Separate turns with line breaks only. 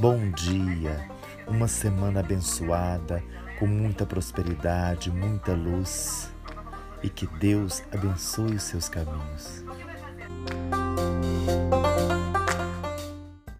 Bom dia, uma semana abençoada, com muita prosperidade, muita luz e que Deus abençoe os seus caminhos.